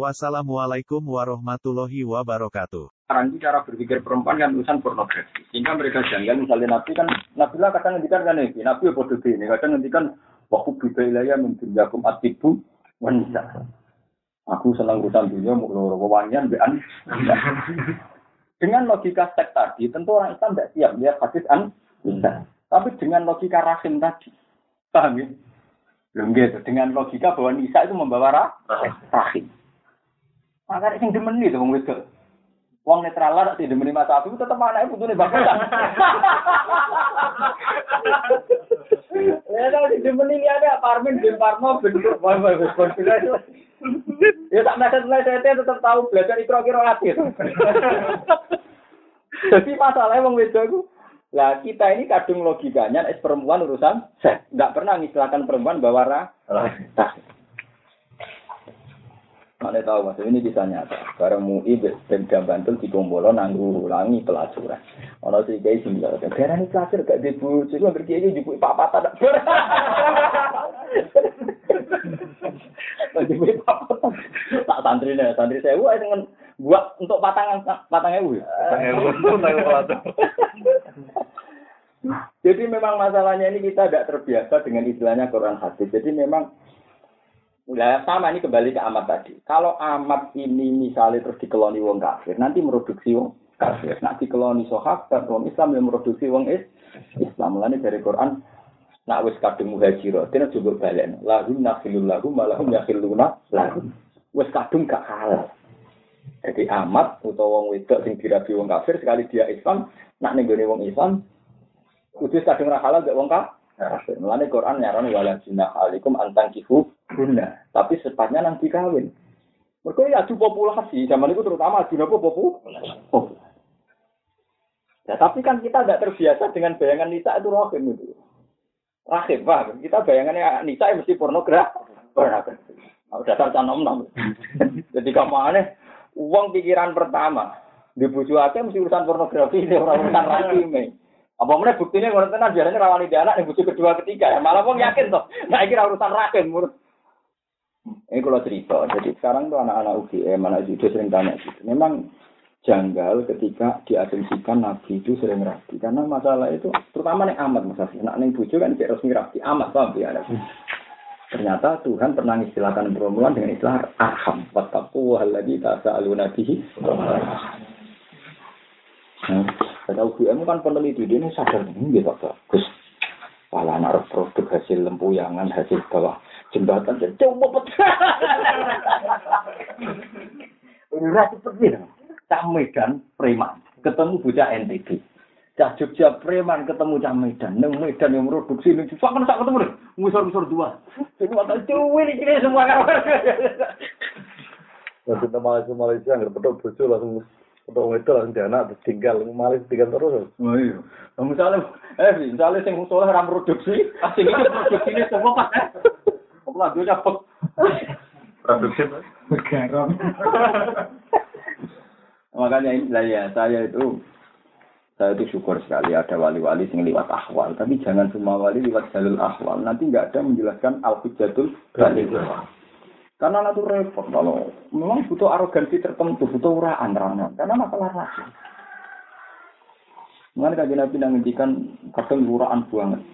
Wassalamualaikum warahmatullahi wabarakatuh. Sekarang ini cara berpikir perempuan kan urusan pornografi. Sehingga mereka janggal misalnya Nabi kan, Nabi lah kadang ngendikan kan ini, Nabi ya bodoh ini, kadang ngendikan, waktu bida ilaya menjunjakum atibu wanita. Aku senang urusan dunia, mau loro wawanyan, bean. Dengan logika seks tadi, tentu orang Islam tidak siap lihat hadis an bisa. Tapi dengan logika rahim tadi, paham ya? Belum gitu. Dengan logika bahwa Nisa itu membawa rah- rahim. Maka yang demeni itu wong wedok. Wong netral lah sih demeni Mas Abi tetep anake putune bapak. Ya tau sing demeni liyane Parmin bin Parno bentuk wae wis konfirmasi. Ya tak meset-meset tetep tahu belajar ikro kira hati. Jadi masalahnya wong wedok itu lah kita ini kadung logikanya es perempuan urusan seks. Nggak pernah ngistilahkan perempuan bawa rah. Mana tahu mas, ini bisa nyata. Barang MUI Pemda Bantul di Gombolo nanggu ulangi pelacuran. Ono sih kayak sih bilang, karena ini pelacur gak dibujuk, gue ngerti aja jupuk papa tak. Jupuk papa tak santri nih, santri saya wah dengan buat untuk patangan patangnya bu. Jadi memang masalahnya ini kita tidak terbiasa dengan istilahnya Quran hadis. Jadi memang Nah, sama ini kembali ke amat tadi. Kalau amat ini misalnya terus dikeloni wong kafir, nanti mereduksi wong kafir. Nanti dikeloni sahabat, wong Islam yang mereduksi wong is Islam. Mulane dari Quran, nak wis kadung muhajiro, dene juga balen. Lahum nakhilul lahum, malahum yakhiluna lahum. Wis kadung gak halal. Jadi amat utawa wong wedok sing dirabi wong kafir sekali dia Islam, nak ning gone wong Islam, kudu kadung ra halal gak wong kafir. Mulane Quran nyaran wala junah alaikum antang kifu guna. Tapi sepatnya nanti kawin. Mereka ya adu populasi. Zaman itu terutama adu popu? Populasi. Ya, tapi kan kita tidak terbiasa dengan bayangan Nisa itu rahim itu. Rahim. Kita bayangannya Nisa mesti pornografi. Pornografi. Nah, dasar canom nom. Jadi kamu aneh, uang pikiran pertama di buju aja mesti urusan pornografi, ini orang urusan rahim. Apa mana buktinya ngono tenan biasanya rawani di anak yang butuh kedua ketiga ya malah wong yakin toh. Nah iki urusan raken menurut ini kalau cerita, jadi sekarang tuh anak-anak UGM, anak judo sering tanya gitu. Memang janggal ketika diasumsikan Nabi itu sering rapi. Karena masalah itu, terutama nih amat masalah. Nak neng bujo kan tidak resmi rapi, amat paham ya. Ternyata Tuhan pernah istilahkan perempuan dengan istilah arham. Wattaku wahalladhi tasa'aluna bihi. Nah, kata UGM kan peneliti, ini sadar ini gitu, bagus. Kalau anak produk hasil lempuyangan, hasil bawah jembatan, jadi coba betul. Ini seperti itu. Cah Medan, preman, ketemu bocah NTB. Cah Jogja, preman, ketemu Cah Medan. Neng Medan yang produksi ini, cuma kan tak ketemu deh. Musor-musor dua. Jadi waktu cuwi ini semua. Nanti kita Malaysia Malaysia nggak betul bocor langsung betul itu langsung anak terus tinggal Malaysia tinggal terus. Oh iya. Nah, misalnya, eh, misalnya sing musola ram produksi, asing itu produksi ini semua kan. Apa lagi cepet. Produksi Garam. Makanya inilah ya, saya itu saya itu syukur sekali ada wali-wali yang lewat ahwal. Tapi jangan semua wali lewat jalur ahwal. Nanti nggak ada menjelaskan al-hujatul balik. Karena itu repot kalau memang butuh arogansi tertentu, butuh uraan rangan. Karena masalah rasa. Mengenai kajian Nabi yang ngendikan kadang uraan banget.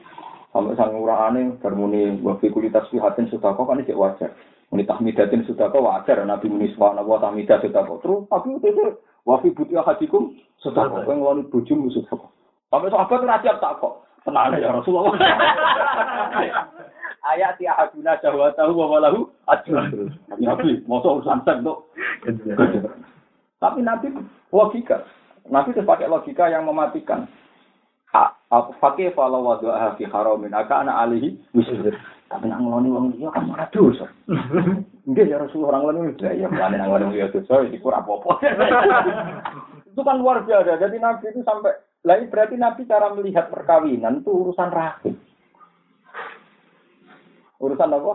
Sampai sang uraane bermuni wafi kulitas fihatin sudah kok kan cek wajar. Muni tahmidatin sudah kok wajar. Nabi muni subhanallah tahmidah sudah kok. Terus tapi itu wafi butia hadikum sudah kok. Yang wani bujum sudah kok. Sampai sahabat siap tak kok. Tenang ya Rasulullah. Ayat ya haduna syahwatahu wa walahu ajrun. Nabi, masa urusan seks tuh. Tapi Nabi logika. Nabi itu pakai logika yang mematikan. Fakih falau wadu'aha fi haramin aka anak alihi wisir. Tapi nak ngeloni wong dia kan malah dosa. Enggak ya Rasulullah orang ngeloni udah ya melani nang ngeloni ya dosa itu kurang apa-apa. Itu kan luar biasa. Jadi Nabi itu sampai Lah ini berarti Nabi cara melihat perkawinan itu urusan rahim. Urusan apa?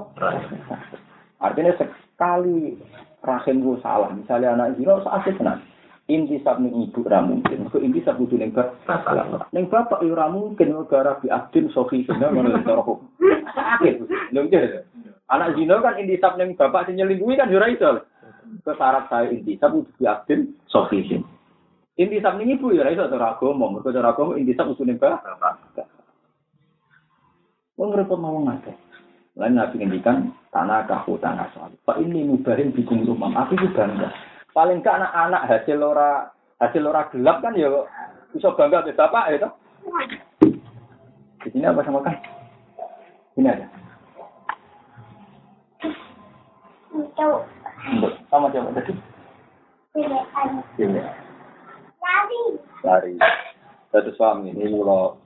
Artinya sekali rahim gue salah, misalnya anak zina asik tenan. Inti sab ning ibu ra mungkin. Kok inti sab kudu ning bapak. Ning bapak yo ra mungkin gara bi abdin sofi zina ngono cara kok. Sakit. Lho. Anak zina kan inti sab ning bapak sing nyelingkuhi kan yo ra iso. Kesyarat saya inti sab kudu bi abdin sofi zina. Intisab ning ibu ya ora iso cara agama, mergo cara agama intisab usune bapak. Wong repot mau ngake. Lain nabi ngendikan tanah kahu tanah soal. Pak ini mubahin bikum rumah. Aku itu bangga. Paling gak anak-anak hasil ora hasil ora gelap kan ya bisa bangga ke bapak ya toh. Di sini apa sama kan? Ini ada. Sama siapa tadi? Ini. lari. Jadi suami ini kalau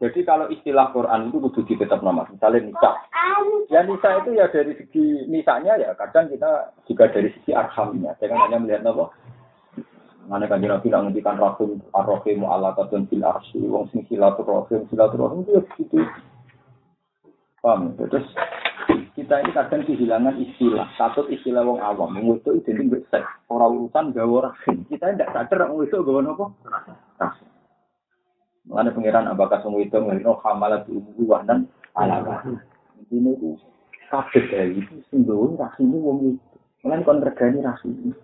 jadi kalau istilah Quran itu kudu tetap nama. Misalnya nikah. Ya nikah itu ya dari segi nisanya ya kadang kita juga dari segi arhamnya. Jangan hanya melihat apa. Mana kan Nabi tidak menghentikan rahim arrohimu ala katun fil arsi. Wong sing silaturahim silaturahim itu ya begitu. Paham? Terus kita ini kadang kehilangan istilah. Satu istilah wong awam. Wong itu identik seks. Orang urusan gawe rahim. Kita tidak sadar wong itu gawe apa? Mengenai pengiran apakah semua itu mengenai hamalat ibu dan ala Ini itu kabeh dari itu singgung rahim wong itu. Mengenai kon regani rahim.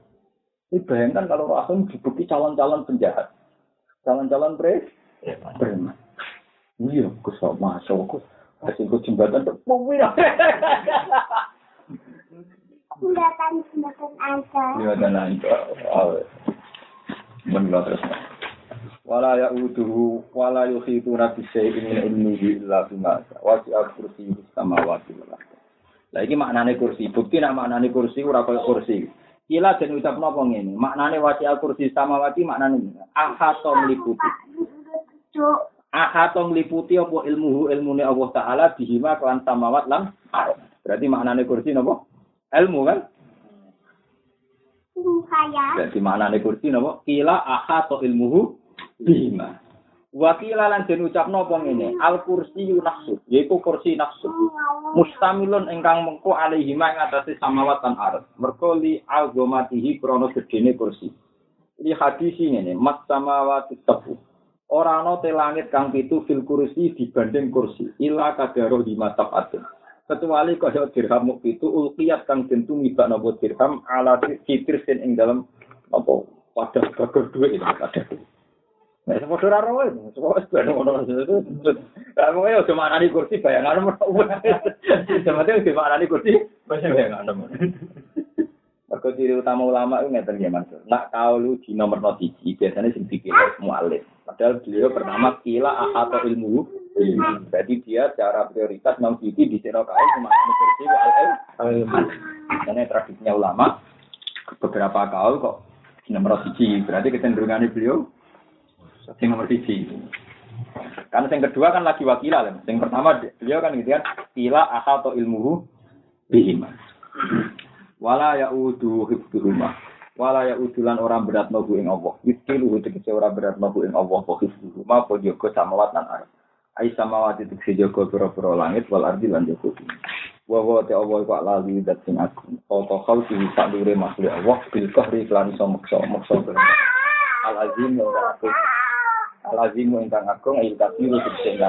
Ini bayangkan kalau rahim dibukti calon-calon penjahat. Calon-calon pre, preman. Iya, kusok masuk, Kasih gue jembatan terpumui. Jembatan jembatan aja. Jembatan aja. Menurut terus. Wala ya uduhu wala yukhitu nabi syai'in min ilmihi illa bima wasi'a kursi samawati wal ardh. Lah iki maknane kursi. Bukti nak maknane kursi ora koyo kursi. Kila den ucap napa ngene? Maknane wasi'a kursi samawati maknane ahato mliputi. Ahato mliputi apa ilmuhu ilmune Allah taala bihima kelan samawat lan Berarti maknane kursi napa? Ilmu kan? Kaya. Berarti maknane kursi napa? Kila ahato ilmuhu bima. Wakila lan den ucapno apa ngene, al kursi nafsu, yaiku kursi nafsu. Mustamilun ingkang mengko alaihi ma ing atase samawat lan ardh. Merko li azamatihi krana gedene kursi. Ini hadis ngene, mat samawati tabu. Ora ana te langit kang pitu fil kursi dibanding kursi. Ila kadaro di matap atin. Kecuali kaya dirham muk pitu ulqiyat kang den tumibak napa dirham ala fitir sin ing dalam apa wadah bagur duit itu wadah Nah, semua suara roh itu, semua sebenarnya ngono itu. Nah, pokoknya udah maknani kursi bayangan nomor Sebenarnya udah maknani kursi bayangan nomor. Mereka ciri utama ulama itu ngerti ya mas. Nak kau lu di nomor notisi biasanya sing dipilih mualif. Padahal beliau pertama kila atau ilmu. Jadi dia cara prioritas mau gigi di sini kau cuma kursi al Karena tradisinya ulama beberapa kau kok nomor notisi. Berarti kecenderungannya beliau Sing nomor siji. Karena yang kedua kan lagi wakila lah. Yang pertama beliau kan gitu kan, kila atau ilmuhu bihima. Wala ya udu hifduhuma. Wala ya udulan orang berat nobu ing Allah. Yudkilu tegese orang berat nobu ing Allah. Wa hifduhuma po jogo samawat lan arep. Ai samawat itu tegese jogo pura-pura langit wal ardi lan jogo bumi. Te Allah kok lali dat sing aku. Oto kau sing sak dure makhluk Allah bil kahri lan iso maksa maksa Al azim yang aku alazimu ingkang agung ayu kafiru tegese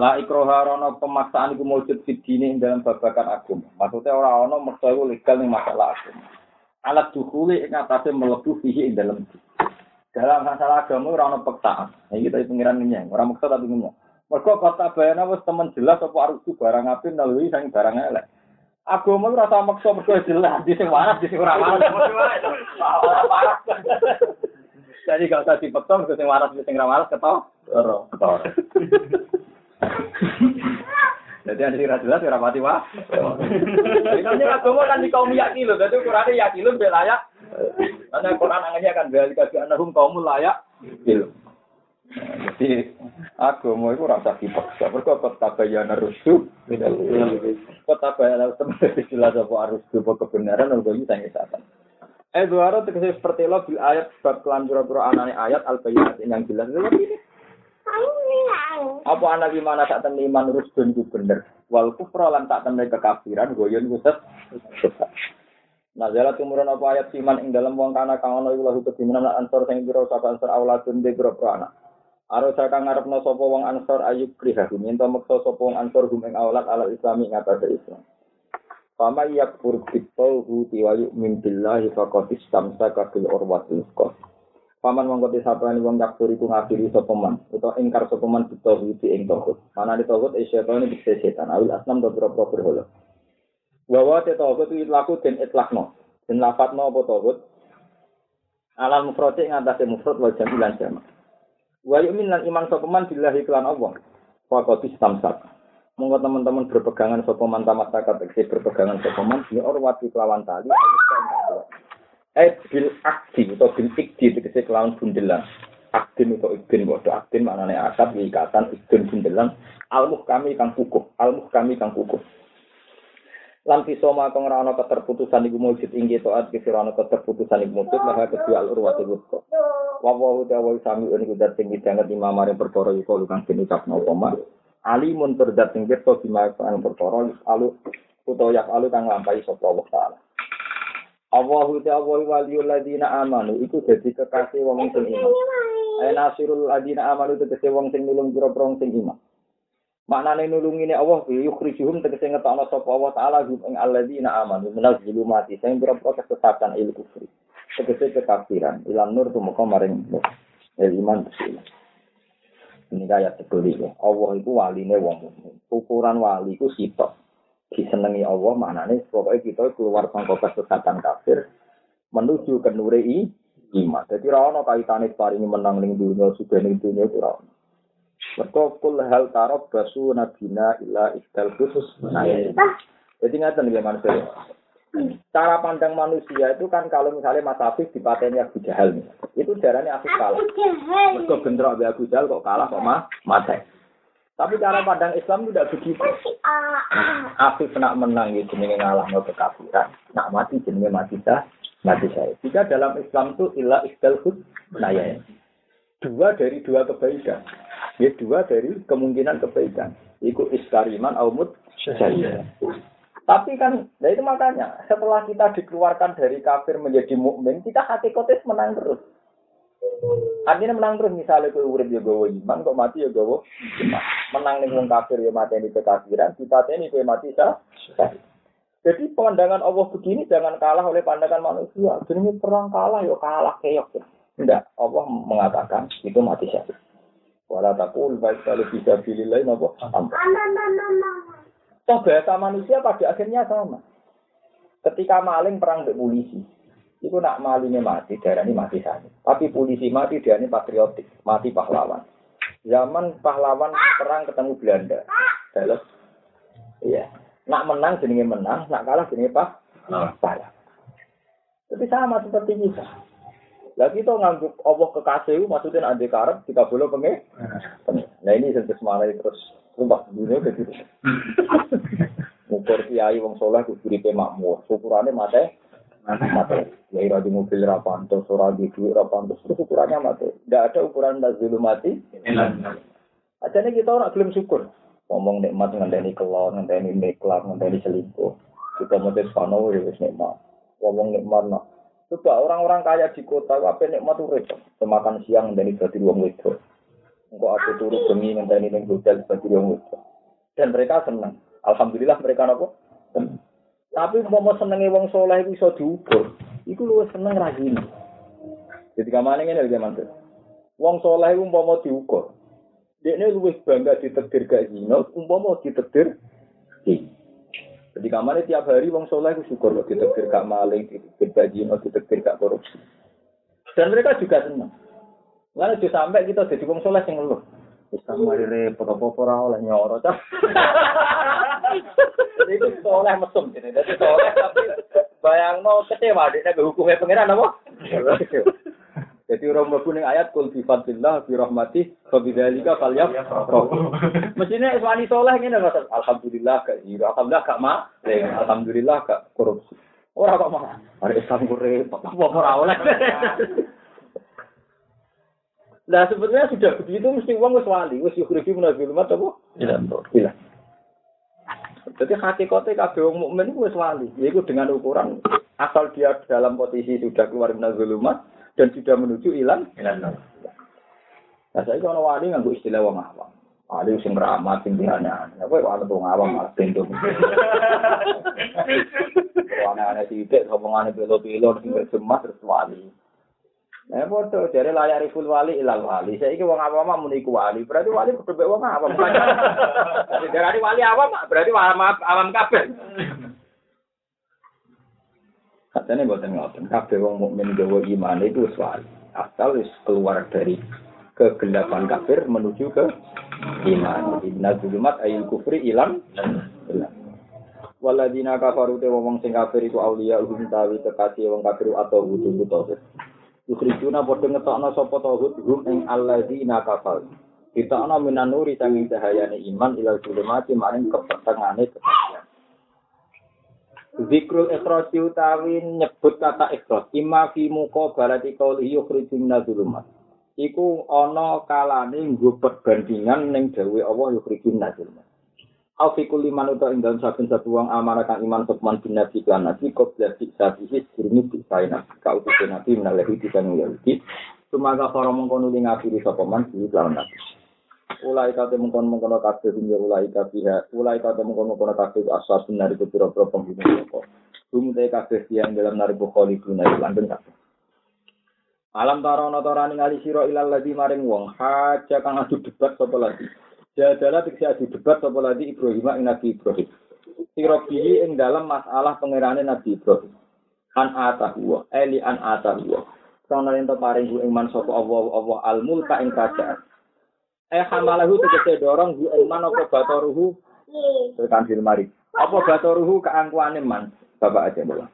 La ikroha rono pemaksaan iku mujud fidine ing dalam babakan agung. Maksudnya ora ono maksa iku legal ning masalah agung. Alat dukuli ing atase mlebu fihi ing dalam dalam masalah agama ora ono peksaan. Iki kita pengiran ngenyang, ora maksa tapi ngenyang. Mergo kota bayana wis temen jelas apa arus barang apik nalui sang barang elek. Agama ora rasa maksa mergo jelas di sing waras di sing ora waras. Jadi gak usah dipeksa, ke sing waras, sing ra waras ketok. Ketok. Jadi ada sing jelas ora pati wah. Ini kan agama kan di kaum yakin loh, jadi Quran yakin loh layak. Karena Quran angannya kan balik ke anahum kaum layak. Gitu. Jadi agama itu rasa dipaksa. Mereka kota bayana rusuh. Kota bayana teman jelas apa harus kebenaran, kalau ini sangat Eh duara tegese seperti lo bil ayat sebab kelan pura-pura anane ayat al bayyinat yang jelas. Lha ini apa anak gimana tak temen iman rusdun itu bener. Wal kufra lan tak temen kekafiran goyon ku sesat. Nah, jala tumurun apa ayat siman ing dalam wong kana kang ana iku lahu kedimenan ansor sing pira sapa ansor auladun de pira anak. Aro saka ngarepno sapa wong ansor ayub kriha minta meksa sapa wong ansor hum ing aulad ala islami ngatasé Islam. Fama yakfur bitauhu wa yu'min billahi faqad istamsaka bil urwatil wuthqa. Paman mongko disapani wong yakfur iku ngafiri sapa man utawa ingkar sapa man bitauhu ing tauhid. Mana di tauhid e setan iki setan awil asnam do pira-pira berhala. Bahwa te tauhid itu laku den itlakno. Den lafadzno apa tauhid? Alam mufrad ing atase mufrad wal jam' lan jama'. Wa yu'min lan iman sapa man billahi kelan Allah. Faqad istamsak. Monggo teman-teman berpegangan sapa man tamat tegese berpegangan sapa man. Ya orwati kelawan tali Eh bil akdi atau bil ikdi tegese kelawan bundelan. Akdin atau ikdin bodoh akdin maknane akad ikatan ikdin bundelan. Almuh kami kang kukuh almuh kami kang kukuh. Lan pisoma kang ora ana keterputusan iku mujud ing taat kira ana keterputusan iku mujud maha kedua al urwatul wuthqa wa wa ta'ala sami niku dat sing dianggep imam mari perkara iku kang den alimun terdat sing pirsa bima kan perkara alu utawa yak alu kang lampahi sapa Allah taala Allahu ta'ala waliyul ladina amanu iku dadi kekasih wong sing iman Ayo nasirul ladina amanu tegese wong sing nulung pira-pira sing iman Maknane nulungine Allah bi yukhrijuhum tegese ngetokno sapa Allah taala hum ing alladzina amanu minal zulumati sing pira-pira kesesatan il kufri. Tegese kekafiran ilang nur tumeka maring. El iman bismillah. Ini kaya sebeli ya. Allah itu waline wong mukmin. Ukuran wali itu sitok. Disenengi Allah maknane pokoknya kita keluar sangka kesesatan kafir menuju ke nure i iman. Jadi ra ono kaitane paringi menang ning dunia sudah ning dunia itu ra ono. Kul hal tarab basu nabina illa istal khusus. Nah, ini. Jadi ngatain ya manusia. Cara pandang manusia itu kan kalau misalnya Mas Afif dipateni Abu Jahal nih. Itu darahnya Afif kalah. Mereka bentrok Abu Abu Jahal kok kalah kok mah mati. Tapi cara pandang Islam tidak begitu. Afif nak menang itu jenenge ngalah no kekafiran. Nak mati jenenge mati sah. Mati saya. Jika dalam Islam itu illa istal khus. Nah ya. Dua dari dua kebaikan. Ya dua dari kemungkinan kebaikan. Iku iskariman aumut syahid. Tapi kan, nah itu makanya setelah kita dikeluarkan dari kafir menjadi mukmin, kita hati kotes menang terus. Artinya menang terus misalnya kau urip ya gawa iman, kok mati ya gawa iman. Menang nih wong kafir ya mati di kekafiran, kita ini kau mati sah. sah. Jadi pandangan Allah begini jangan kalah oleh pandangan manusia. Jadi perang kalah ya kalah keok. Tidak, Allah mengatakan itu mati syahid. Wala takul baik kalau bisa pilih lain apa? Toh bahasa manusia pada akhirnya sama. Ketika maling perang dengan polisi, itu nak malingnya mati, darah ini mati saja. Tapi polisi mati, dia ini patriotik, mati pahlawan. Zaman pahlawan perang ketemu Belanda, dalam, iya. Nak menang jenenge menang, nak kalah jenenge pak, kalah. Tapi sama seperti kita. Lah kita ngangguk Allah kekasih, maksudnya ade karep, kita boleh pengen. Nah ini sentuh semalai terus Sumpah dunia kayak gitu. Ukur kiai wong soleh kudu uripe makmur. Ukurannya mate mate. Ya ira di mobil ra pantes, ora di duit ra pantes. Terus ukurannya mate. Tidak ada ukuran nazulu mati. Ajane kita ora gelem syukur. Ngomong nikmat ngenteni kelon, ngenteni niklat, ngenteni selingkuh. Kita mesti pano ya wis nikmat. Ngomong nikmat nak. Coba orang-orang kaya di kota, apa nikmat tuh repot. Semakan siang dari dadi wong wedok. Engkau aku turu bengi ngenteni ning hotel sebagai wong. Dan mereka senang. Alhamdulillah mereka nopo? Tapi umpama senenge wong soleh iku iso diukur. Iku luwih seneng ra gini. Jadi kamane ngene lho mantu. Wong soleh iku umpama diukur. Dekne luwih bangga ditekdir gak zina, umpama ditekdir zina. Jadi kamane tiap hari wong soleh iku syukur kok ditekdir gak maling, ditekdir gak zina, ditekdir gak korupsi. Dan mereka juga senang. Lalu juga sampai kita jadi wong soleh sing ngeluh. Wis mari repot apa ora oleh nyoro cah. Itu soleh mesum jadi. Jadi soleh tapi bayangno kecewa dia ke hukumnya pangeran apa? Jadi orang mlebu ning ayat kul bi fadlillah bi rahmati fa bidzalika falyaf. Mestinya wani soleh ngene Mas. Alhamdulillah gak zina, alhamdulillah gak ma, alhamdulillah gak korupsi. Ora kok malah. Ada Islam repot. Apa ora oleh. Nah sebetulnya sudah begitu mesti uang wis wali, wis yukhriju min al-zulumat apa? Iya. Iya. Jadi hakikatnya kabeh wong mukmin itu wis wali, yaitu dengan ukuran asal dia dalam posisi sudah keluar min zulumat dan sudah menuju ilang. Nah saya kalau wali nganggo istilah wong awam. Wali sing ramah sing. Ya kowe wali wong awam malah bentuk. Wana-wana sithik ngomongane pilo-pilo sing terus wali. Nah, foto dari layar full wali ilal wali. Saya ini wong awam mau niku wali. Berarti wali kudu mbek wong awam. Dari wali awam berarti awam awam kabeh. Katanya buatan ngoten. Kabeh wong mukmin gawa iman itu wali. Asal wis keluar dari kegelapan kafir menuju ke iman. Inna zulumat ayil kufri ilang. Waladina kafaru te wong sing kafir iku auliya hum tawi kekasih wong kafir atau wudu tauhid. Yukhrijuna padha ngetokno sapa tauhid hum ing alladzina kafar. Kita ana minanuri sanging cahayane iman ilal zulumati maring kepetengane kekasih. Zikrul ikhras utawi nyebut kata ikhras imma fi muka balati qauli yukhriju minaz zulumat. Iku ana kalane nggo perbandingan ning dawuh Allah yukhriju minaz Afikul liman uta ing dalam saben satu wong amanah iman sukman bin nabi kan nabi qabla sabihi sirni bisaina kau tu nabi menalehi dikan Yahudi. Sumaga para mengkono ning ngafiri sapa man di lawan nabi. Ulai kate mengkono mengkono kabeh dunya ulai kabeh ulai kate mengkono mengkono kabeh asal benar iku pira-pira penghuni sapa. Hum te kabeh yang dalam nari bukholi guna langgeng kabeh. Alam tarono torani ngali sira ilal ladzi maring wong haja kang adu debat sapa lagi Jadalah tegese adu debat sapa lagi Ibrahim ing Nabi Ibrahim. Sirobihi ing dalam masalah pangerane Nabi Ibrahim. An atahu eli an atahu. Sono yen to paring ku iman sapa Allah Allah al mulka ing kerajaan. Eh hamalahu tegese dorong bu iman apa batoruhu tekan mari. Apa batoruhu keangkuhane man? Bapak aja bola.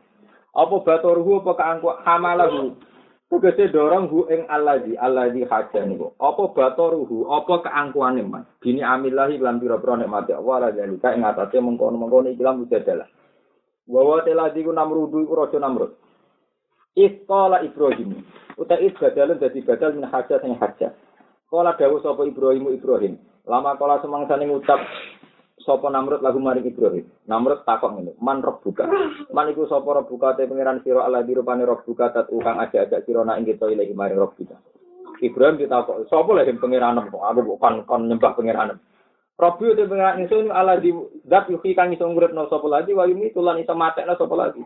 Apa batoruhu apa keangkuh hamalahu Tegese dorong hu ing allazi allazi haja niku. Apa batoruhu, apa keangkuhane man. Bini amillahi lan pira-pira nikmati Allah la zalika ing atase mengkono-mengkono iki lan mujadalah. Wa wa telazi ku namrudu iku raja namrud. Isqala Ibrahim. Uta is dadi badal min haja sing haja. Kala dawuh sapa Ibrahim Ibrahim. Lama kala semangsane ngucap sapa Namrud lagu maring Ibrahim. Namrud takok ngene, "Man rabbuka?" Man iku sapa rabbuka te pangeran sira Allah dirupane rabbuka tat ukang ajak-ajak sira nak ing kita ilahi maring rabbuka. Ibrahim ditakok, "Sapa lha sing pangeranem kok aku kon kon nyembah pangeranem?" Rabbi te pangeran ingsun Allah di zat yuki kang iso nguripno sapa lagi wa yumi tulan iso matekno sapa lagi.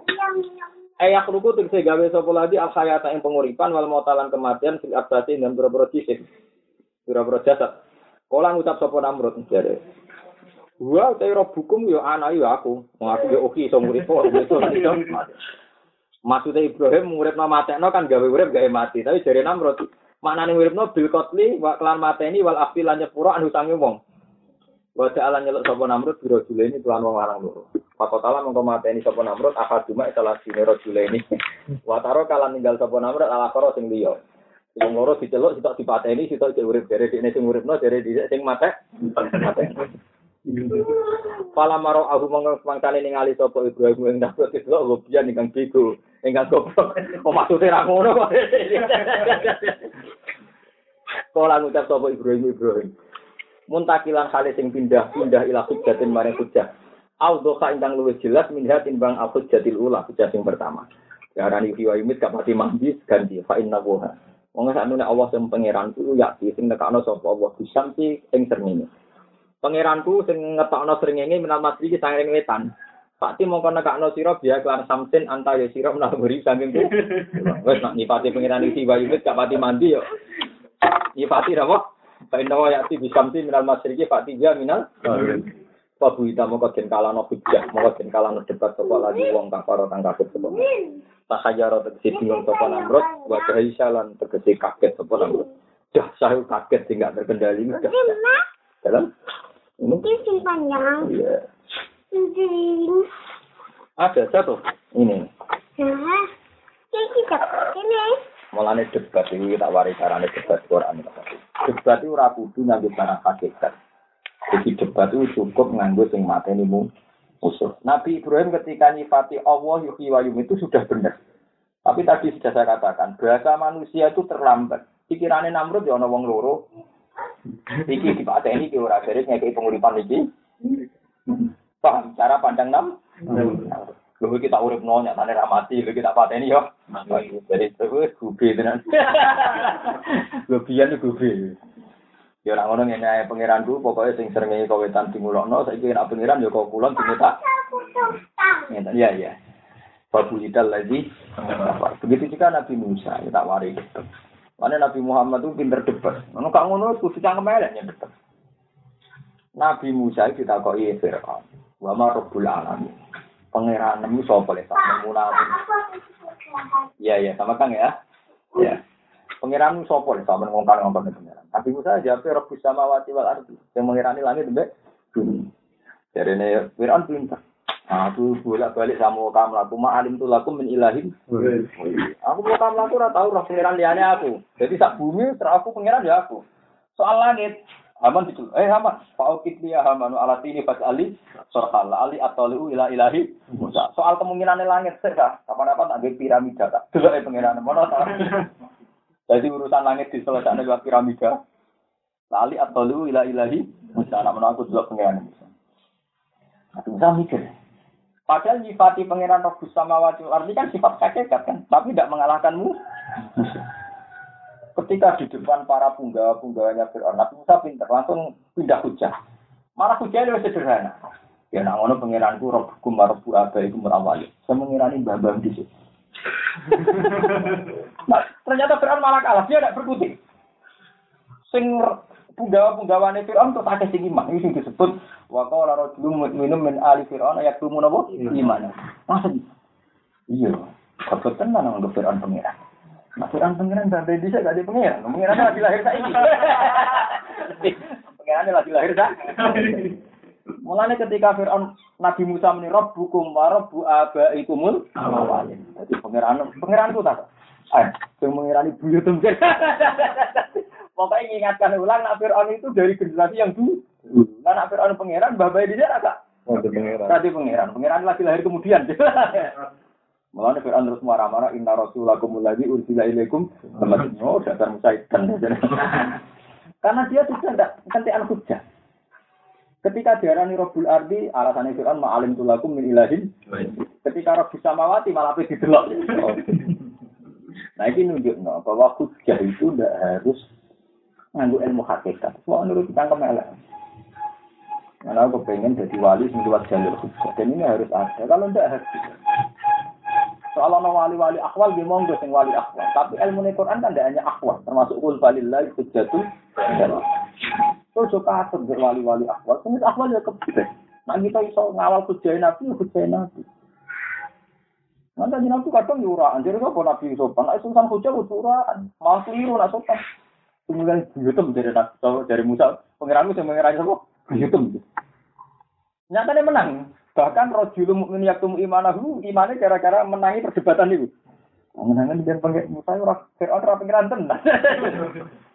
Ayah ruku tegese gawe sapa lagi al hayata ing penguripan wal mautalan kematian fil abdati dan boro-boro fisik. Boro-boro jasad. Kala ngucap sapa Namrud. Gua te rob hukum yo anak yo aku. Wong aku yo oke iso ngurip kok. Maksudnya Ibrahim nguripno matekno kan gawe urip gawe mati. Tapi jare Namrud maknane nguripno bil kotli wa kelan mateni wal afi lan nyepuro anu sange wong. Wa ta'ala nyeluk sapa Namrud biro ini tuan wong larang loro. Pakotala mengko mateni sapa Namrud cuma salah sine ini. Wa taro kalan ninggal sapa Namrud ala karo sing liya. Wong loro diceluk sitok dipateni sitok urip dari dene sing uripno dari dhisik sing mate. Pala maro aku mangkane ningali sapa Ibrahim ing dapur itu lobian ingkang bigo, ingkang goblok. Kok maksude ra ngono kok. Kala ngucap sapa Ibrahim Ibrahim. Muntakilan kali sing pindah-pindah ila hujjatin maring hujjah. Audhoka ingkang luwih jelas minha timbang al hujjatil ula hujjah sing pertama. Darani fi wa yumit kapati mambis ganti fa inna. Wong saknune Allah sing pangeran ku yakti sing nekakno sapa Allah bisamti ing srengenge. Pangeranku sing ngetokno srengenge minal masri ki sangring wetan. Pakti mongko nekakno sira biya kelan samsin anta ya sira menaburi saking ku. Wes nak nipati pangeran iki wayune gak pati mandi yo. Nipati apa? Pak Indawa ya ti bisamsi minal masri ki pakti biya minal. Pabu ita mongko den kalano hujjah, mongko den kalano debat sapa lagi wong kang para kang kafir sapa. Takayaro tegese bingung sapa Namrud, wa lan tegese kaget sapa Namrud. Dah saya kaget tidak terkendali. Dalam ini? Ini panjang. Iya. Ini. Ada satu. Ini. Nah, ini kita ini. Mulane debat ini tak waris carane debat Quran. Debat itu ora kudu nganggo barang hakikat. Jadi debat itu cukup nganggo sing mateni mu usul. Nabi Ibrahim ketika nyifati Allah yuhyi wa itu sudah benar. Tapi tadi sudah saya katakan, bahasa manusia itu terlambat. Pikirannya Namrud ya ono wong loro. Iki di Pak ini ki ora ngekeki penguripan iki. Paham cara pandang nam? Lho kita urip no nyatane ra mati, lho kita pateni yo. Jadi terus gubi tenan. Lho biyen iku gubi. Ya ora ngono ngene ae pangeranku, pokoke sing srengenge kawetan dimulokno, saiki nek pangeran ya kok kulon diminta. Ngeten ya ya. Babu hidal lagi. Begitu juga Nabi Musa, kita wari Mana Nabi Muhammad itu pinter debat. Ngono kak ngono kudu cangkem elek ya debat. Nabi Musa itu ditakoki Firaun. Wa ma rabbul alamin. Pangeran nemu sapa le sak nemu Iya iya sama Kang ya. Ya. Pangeran sapa le sampean ngongkon-ngongkon pangeran. Nabi Musa jawab Rabbus samawati wal ardi. Yang mengirani langit mbek bumi. Jadi ini Fir'aun pintar. Aku bolak balik sama kamu laku ma alim tuh laku min ilahin. Aku mau kamu laku ora tahu roh pangeran aku. Jadi sak bumi terus aku pangeran ya aku. Soal langit Haman itu, eh Haman, Faukit dia Haman alat ini pas Ali, Sorhal Ali atau liu ila ilahi. Soal kemungkinan langit sih kapan apa tak piramida tak. Dulu eh pangeran mana Jadi urusan langit diselesaikan lewat piramida. Lali atau liu ila ilahi Musa. Nak aku dulu pangeran. Aku bisa mikir. Padahal nyifati pangeran Rabbus Samawati arti kan sifat hakikat kan, tapi tidak mengalahkanmu. Ketika di depan para punggawa-punggawanya Fir'aun, Nabi Musa pinter, langsung pindah hujah. Malah hujahnya lebih sederhana. Ya nak ngono pangeranku Rabbukum wa Rabbu abaikum merawali. Saya mengirani mbah-mbah di situ. nah, ternyata Fir'aun malah kalah, dia tidak berkutik. Sing punggawa-punggawane Fir'aun tuh akeh sing iman. Ini disebut wa qala rajulun minum min ali Fir'aun yaktumu napa iman. Masa iya, kok tenan nang Fir'aun pangeran. Nah, Fir'aun pangeran sampai bisa gak ada pangeran. Pangeran lagi lahir saiki. Pangeran lagi lahir saiki. Mulanya ketika Fir'aun Nabi Musa meni rabbukum wa rabbu abaikumul awalin. Jadi pangeran pangeran itu tak. Eh, yang mengirani buyut. Pokoknya mengingatkan ulang, nak Fir'aun itu dari generasi yang dulu. Nah, nak Fir'aun pangeran, babai dia agak. Tadi pangeran. Pangeran lagi lahir kemudian. Malah Fir'aun terus marah-marah, inna rasulakum lagi ursila ilaikum. Oh, dasar musaitan. Karena dia sudah tidak kentian hujah. Ketika diarani Robul Ardi, alasannya Fir'aun ma'alim tulakum min ilahin. Ketika Robul Samawati malah pergi delok. Nah ini nunjuk no, bahwa hujah itu tidak harus nganggu ilmu hakikat. Semua menurut kita kemelek. Karena aku pengen jadi wali lewat jalur hujah. Dan ini harus ada. Kalau tidak harus. Soal no wali-wali akwal, dia monggo sing wali akwal. Tapi ilmu Quran kan tidak hanya akwal, termasuk kul balillah hujjatu. Terus juga kasut wali-wali akwal. Terus akwal ya kebih. Nah kita iso ngawal hujjah nabi, hujjah nabi. Nanti nabi kadang yuraan. Jadi apa nabi sopan? Nah, sultan hujjah yuraan. Malah keliru nak sopan. Kemudian YouTube dari dari Musa. Pengiranmu yang mengirani apa? YouTube. Nyatanya menang. Bahkan rojulum mukmin yaktum imanahu, imannya gara-gara menangi perdebatan itu. Menangan dia pengen Musa ora Fir'aun ora pengiran tenan.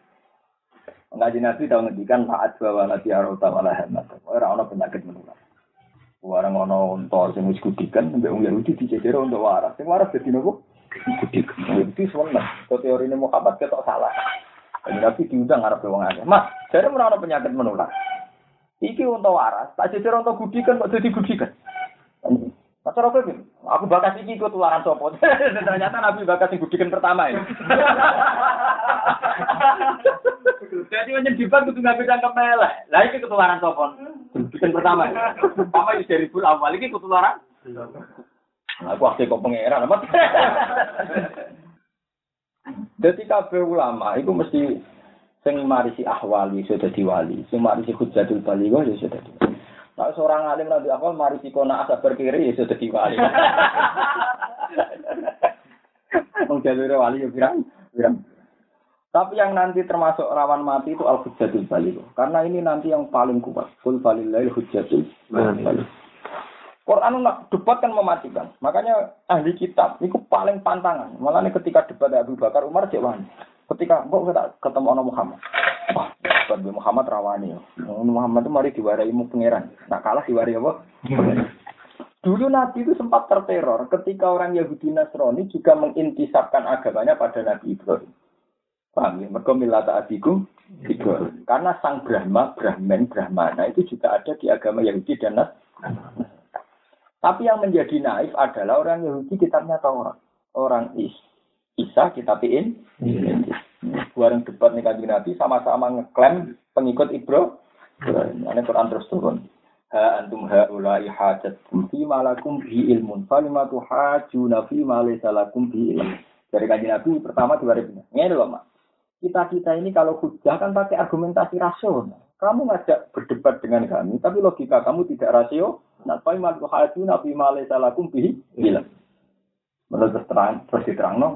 Ngaji Nabi tahu ngedikan saat bawa lati arota wala hemat. Ora ono penyakit menular. Warang ono ontor sing wis kudikan mbek wong Yahudi dijejer untuk waras. Sing waras dadi nopo? Kudikan. Itu sewenang. Kok teori ini Muhammad ketok salah. Nabi diundang ngarep wong akeh. Mas, jare ora ono penyakit menular. Iki untuk waras, tak jejer untuk gudikan kok jadi gudikan. Mas Cara kowe aku bakas iki ikut tularan sopo. Ternyata Nabi bakas sing gudikan pertama ya. Jadi menyedihkan kudu nggak bisa kemelek. Lah iki ketularan sopo. Gudikan pertama. Pertama itu dari bulan awal iki ketularan. Aku waktu kok pangeran apa? Jadi kabeh ulama itu mesti sing marisi ahwali sudah diwali, sing marisi hujjatul baligh ya sudah diwali. Nah, seorang alim nabi awal marisi kona asa berkiri ya sudah diwali. Wong jalur wali ya pirang, pirang. Tapi yang nanti termasuk rawan mati itu al hujjatul baligh. Karena ini nanti yang paling kuat. Kul falillahil hujjatul baligh. Quran nak debat kan mematikan. Makanya ahli kitab itu paling pantangan. Malah ketika debat Abu Bakar Umar cek wani. Ketika kok kita ketemu orang Muhammad. Wah, debat Muhammad rawani. Muhammad itu mari diwarai mu pangeran. Nak kalah diwarai apa? Dulu Nabi itu sempat terteror ketika orang Yahudi Nasrani juga mengintisapkan agamanya pada Nabi Ibrahim. Paham ya? Mereka milata abikum Ibrahim. Karena sang Brahma, Brahman, Brahmana itu juga ada di agama Yahudi dan Nasrani. Tapi yang menjadi naif adalah orang Yahudi kitabnya Taurat. Orang Is Isa kitabin. Bareng debat nih kanjeng Nabi sama-sama ngeklaim pengikut Ibrahim. Ini Quran terus turun. Ha antum haula'i hajatum fi ma lakum bi ilmun falima tuhajuna fi ma laysa lakum bi ilmun. Dari kanjeng Nabi pertama 2000. Ini loh, Mak. Kita-kita ini kalau hujah kan pakai argumentasi rasional. Kamu ngajak berdebat dengan kami, tapi logika kamu tidak rasio. Nah, falima tuhajuna fi ma laysa lakum bi ilmun. Menurut terang, terus diterang no.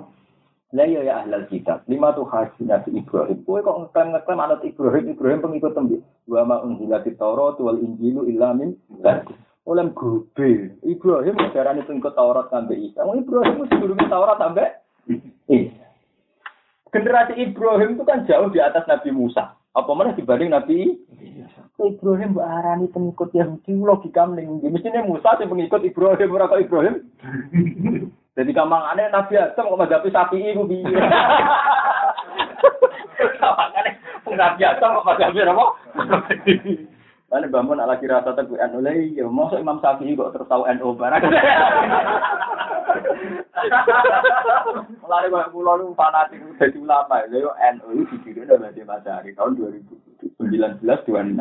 Lah ya ya ahlal kitab, lima tuh haji Nabi Ibrahim. Kowe kok ngeklaim ngeklaim anak Ibrahim, Ibrahim pengikut tembi. Wa ma unzila Taurat wal Injilu illa min ba'di. Oleh gobe. Ibrahim itu pengikut Taurat sampai Isa. Ibrahim itu sebelum Taurat sampai Isa. Generasi Ibrahim itu kan jauh di atas Nabi Musa. Apa mana dibanding Nabi Ibrahim mbak arani pengikut Yahudi logika mending mestinya Musa sing pengikut Ibrahim kok Ibrahim jadi gampang aneh Nabi Adam kok madhapi sapi iku piye gampang aneh Nabi Adam kok madhapi apa Mana bangun ala kira rasa teguh NU lagi, ya masuk Imam Syafi'i kok terus tahu NU barang. Mulai kayak pulau lu fanatik jadi ulama, ya yo NU itu didirikan oleh Basim Asyari tahun 2019 26.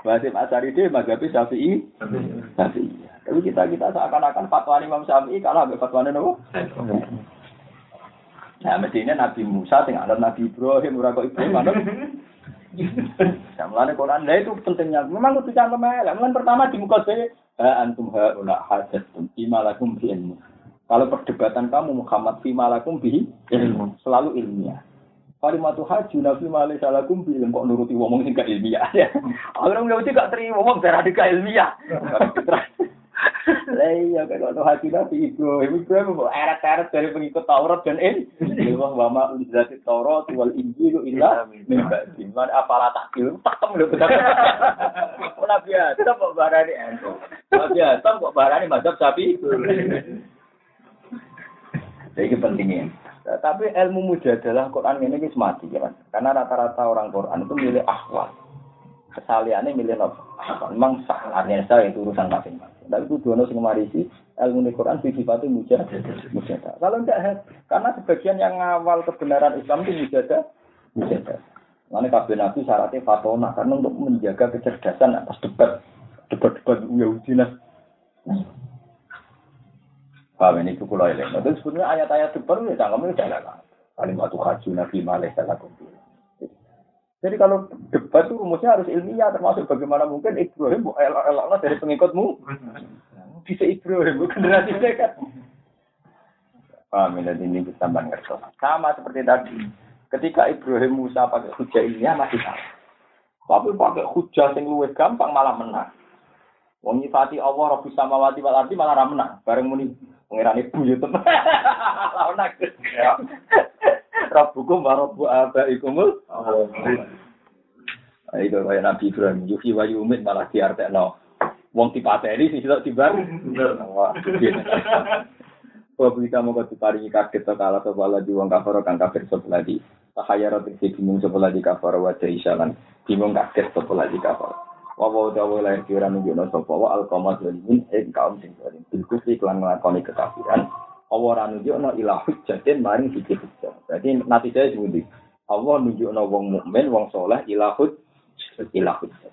Basim Asyari dia mazhabi Syafi'i, Syafi'i. Tapi kita kita seakan-akan fatwa Imam Syafi'i kalah ambek fatwa Nabi. Nah, mestinya Nabi Musa tinggal ada Nabi Ibrahim, ora Ibrahim ada. Nah, mulane Quran lah itu pentingnya. Memang itu cangkem elek. Mulane pertama di muka saya, ha antum haula hajatum bima lakum bi ilmu. Kalau perdebatan kamu Muhammad bima lakum bi ilmu, selalu ilmiah. Kalimatu haji nabi malai salakum bi ilmu kok nuruti wong sing gak ilmiah. Orang nggak gak terima wong gak ilmiah. Iya kan kalau haji nabi Ibrahim Ibrahim mau eret-eret dari pengikut Taurat dan ini. Wong wa ma unzilati Taurat wal Injil illa min ba'di. Man apalah takil takem lho. Nabi Adam kok barani ento. Nabi Adam kok barani mazhab sapi. Jadi pentingnya. Tapi ilmu mujadalah Quran ini wis mati ya kan. Karena rata-rata orang Quran itu milih akhwat. Kesaliannya milih apa? Memang sah artinya itu urusan masing-masing. Tapi itu dua sing marisi ilmu di Quran sifatnya mujadah. Mujadah. Kalau enggak karena sebagian yang ngawal kebenaran Islam itu mujadah. Mujadah. Mana kabeh nabi syaratnya fatona karena untuk menjaga kecerdasan atas debat debat-debat Yahudi nah. Paham ini itu elek. Nah, Itu sebenarnya ayat-ayat depan ya cangkem itu jalan. Kalimat haji nabi malih salah Jadi kalau debat itu rumusnya harus ilmiah, termasuk bagaimana mungkin Ibrahim bu elok dari pengikutmu. Bisa Ibrahim, bukan generasi mereka. Paham ini ini kita ngerti. Sama seperti tadi. Ketika Ibrahim Musa pakai hujah ilmiah masih salah. Tapi pakai hujah yang luwes gampang malah menang. Wong nyifati Allah Rabbi samawati wal ardi malah ra menang. Bareng muni pangeran ibu ya temen. Lawan aku. Rabbukum wa rabbu abaikumul. Nah, itu kayak Nabi Ibrahim, Yuhi wa yumit malah diartekno. Wong dipateni sing sitok tibar. Wah, Wa kamu kau diparingi kaget to kala to bala di wong kafir kang kafir sapa lagi. Tahayara tegese bingung sapa lagi kafir wa jaisalan. Bingung kaget sapa lagi kafir. Wa wa dawa lahir kira nunjukno sapa wa alqamah zalimin ing kaum sing zalim. Bilkus iklan nglakoni kekafiran. Allah ora nunjukno ila hujjatin maring siji hujjah. Berarti nanti saya sebuti. Allah nunjukno wong mukmin, wong soleh ila hujjah. Ila hujjah.